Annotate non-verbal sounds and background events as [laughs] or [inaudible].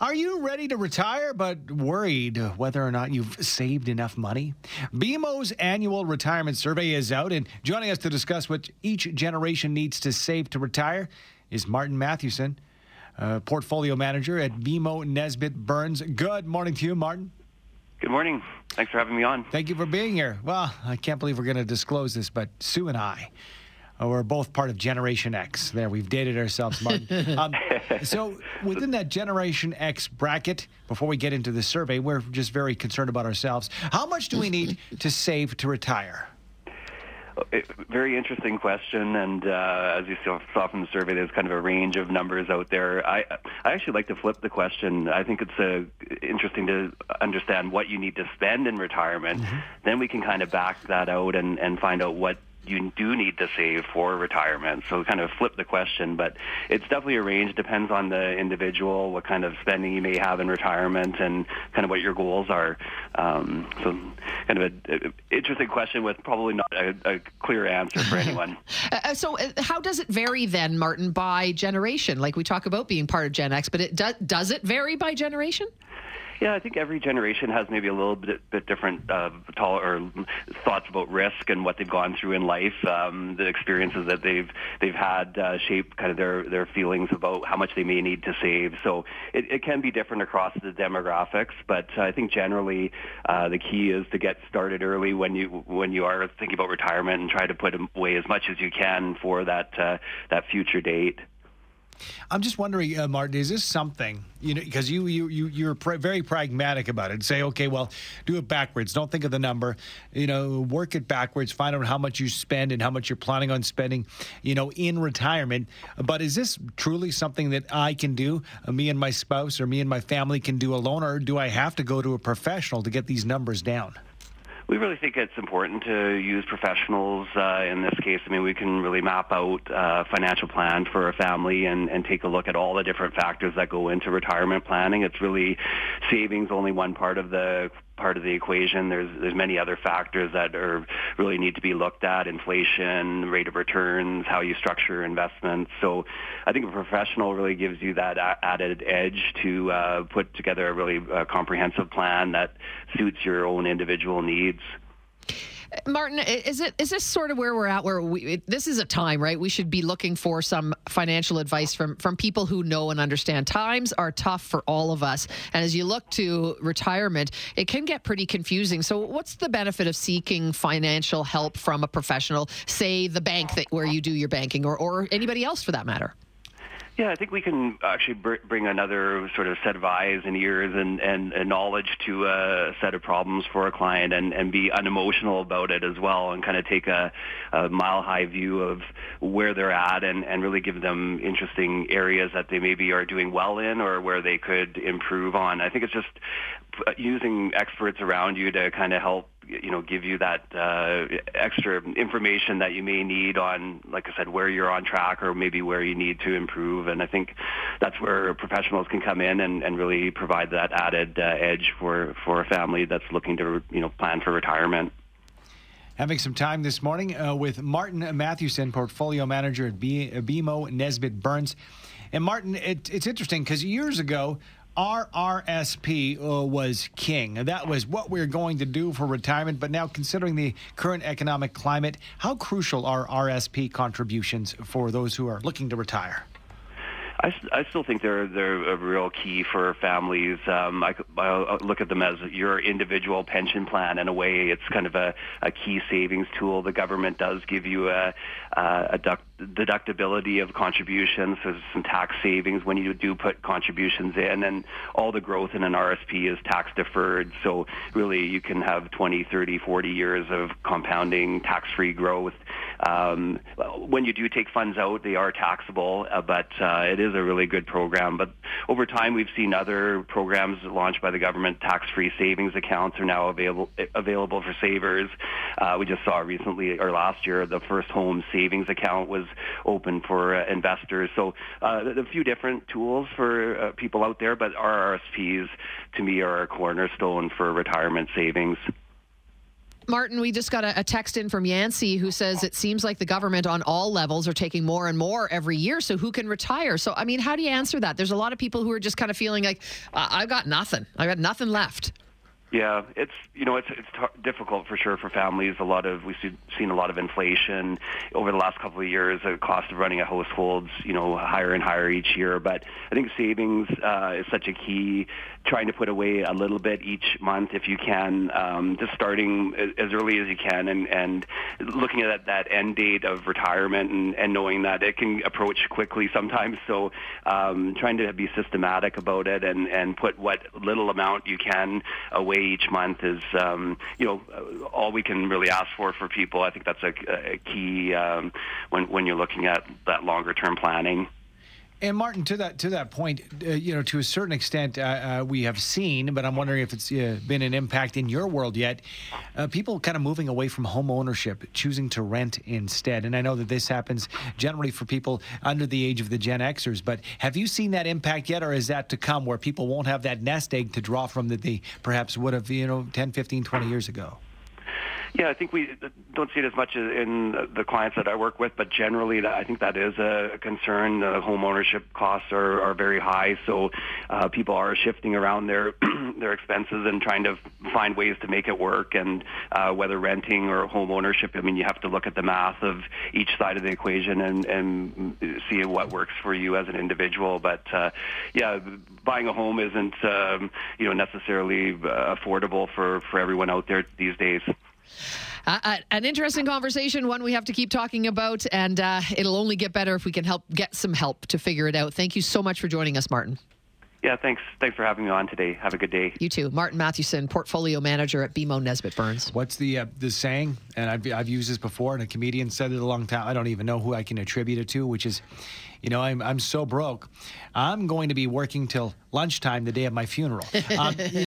Are you ready to retire but worried whether or not you've saved enough money? BMO's annual retirement survey is out, and joining us to discuss what each generation needs to save to retire is Martin Mathewson, uh, portfolio manager at BMO Nesbitt Burns. Good morning to you, Martin. Good morning. Thanks for having me on. Thank you for being here. Well, I can't believe we're going to disclose this, but Sue and I uh, we're both part of Generation X. There, we've dated ourselves, Martin. [laughs] Um, so, within that Generation X bracket, before we get into the survey, we're just very concerned about ourselves. How much do we need [laughs] to save to retire? very interesting question, and uh, as you saw from the survey, there's kind of a range of numbers out there. I I actually like to flip the question. I think it's uh, interesting to understand what you need to spend in retirement. Mm-hmm. Then we can kind of back that out and and find out what you do need to save for retirement. So kind of flip the question, but it's definitely a range. Depends on the individual, what kind of spending you may have in retirement, and kind of what your goals are. Um, so kind of an interesting question with probably not a, a clear answer for [laughs] anyone. Uh, uh, so uh, how does it vary then, Martin, by generation? Like we talk about being part of Gen X, but it do, does it vary by generation? Yeah, I think every generation has maybe a little bit, bit different uh, tall, or thoughts about risk and what they've gone through in life. Um, the experiences that they've they've had uh, shape kind of their their feelings about how much they may need to save. So it, it can be different across the demographics, but I think generally uh, the key is to get started early when you when you are thinking about retirement and try to put away as much as you can for that uh, that future date. I'm just wondering, uh, Martin, is this something you know? Because you you you you're pr- very pragmatic about it. Say, okay, well, do it backwards. Don't think of the number. You know, work it backwards. Find out how much you spend and how much you're planning on spending. You know, in retirement. But is this truly something that I can do? Uh, me and my spouse, or me and my family can do alone, or do I have to go to a professional to get these numbers down? We really think it's important to use professionals uh, in this case. I mean, we can really map out a uh, financial plan for a family and, and take a look at all the different factors that go into retirement planning. It's really savings only one part of the part of the equation. There's there's many other factors that are really need to be looked at: inflation, rate of returns, how you structure investments. So, I think a professional really gives you that added edge to uh, put together a really uh, comprehensive plan that suits your own individual needs. Martin, is it is this sort of where we're at? Where we this is a time, right? We should be looking for some financial advice from from people who know and understand. Times are tough for all of us, and as you look to retirement, it can get pretty confusing. So, what's the benefit of seeking financial help from a professional, say the bank that where you do your banking, or or anybody else for that matter? Yeah, I think we can actually br- bring another sort of set of eyes and ears and, and, and knowledge to a set of problems for a client and, and be unemotional about it as well and kind of take a, a mile high view of where they're at and, and really give them interesting areas that they maybe are doing well in or where they could improve on. I think it's just using experts around you to kind of help you know give you that uh, extra information that you may need on like I said where you're on track or maybe where you need to improve and I think that's where professionals can come in and, and really provide that added uh, edge for for a family that's looking to you know plan for retirement having some time this morning uh, with Martin Mathewson, portfolio manager at B- BMO Nesbitt Burns. And Martin, it, it's interesting because years ago, RRSP uh, was king. That was what we are going to do for retirement. But now, considering the current economic climate, how crucial are RSP contributions for those who are looking to retire? I, I still think they're they're a real key for families. Um, I, I look at them as your individual pension plan. In a way, it's kind of a, a key savings tool. The government does give you a, a duct, deductibility of contributions. So there's some tax savings when you do put contributions in, and all the growth in an RSP is tax deferred. So really, you can have 20, 30, 40 years of compounding tax-free growth. Um, when you do take funds out, they are taxable, uh, but uh, it is a really good program. But over time, we've seen other programs launched by the government. Tax-free savings accounts are now available available for savers. Uh, we just saw recently, or last year, the first home savings account was open for uh, investors. So uh, a few different tools for uh, people out there, but RRSPs to me are a cornerstone for retirement savings. Martin, we just got a, a, text in from Yancey who says it seems like the government on all levels are taking more and more every year. So who can retire? So, I mean, how do you answer that? There's a lot of people who are just kind of feeling like, I've got nothing. I've got nothing left. Yeah, it's you know it's it's t- difficult for sure for families. A lot of we've seen a lot of inflation over the last couple of years. The cost of running a household's you know higher and higher each year. But I think savings uh, is such a key. Trying to put away a little bit each month if you can, um, just starting as early as you can, and and looking at that end date of retirement and, and knowing that it can approach quickly sometimes. So um, trying to be systematic about it and and put what little amount you can away each month is, um, you know, all we can really ask for for people. I think that's a, a key um, when when you're looking at that longer term planning. And Martin, to that to that point, uh, you know, to a certain extent, uh, uh, we have seen, but I'm wondering if it's uh, been an impact in your world yet. Uh, people kind of moving away from home ownership, choosing to rent instead. And I know that this happens generally for people under the age of the Gen Xers. But have you seen that impact yet, or is that to come, where people won't have that nest egg to draw from that they perhaps would have, you know, 10, 15, 20 years ago? Yeah, I think we don't see it as much in the clients that I work with, but generally, I think that is a concern. The home ownership costs are, are very high, so uh, people are shifting around their [clears throat] their expenses and trying to find ways to make it work. And uh, whether renting or home ownership, I mean, you have to look at the math of each side of the equation and and see what works for you as an individual. But uh, yeah, buying a home isn't um, you know necessarily uh, affordable for for everyone out there these days. Uh, uh, an interesting conversation, one we have to keep talking about, and uh, it'll only get better if we can help get some help to figure it out. Thank you so much for joining us, Martin. Yeah, thanks. Thanks for having me on today. Have a good day. You too, Martin Mathewson, portfolio manager at BMO Nesbitt Burns. What's the uh, the saying? And I've I've used this before, and a comedian said it a long time. I don't even know who I can attribute it to, which is, you know, I'm I'm so broke, I'm going to be working till lunchtime the day of my funeral. Um, [laughs]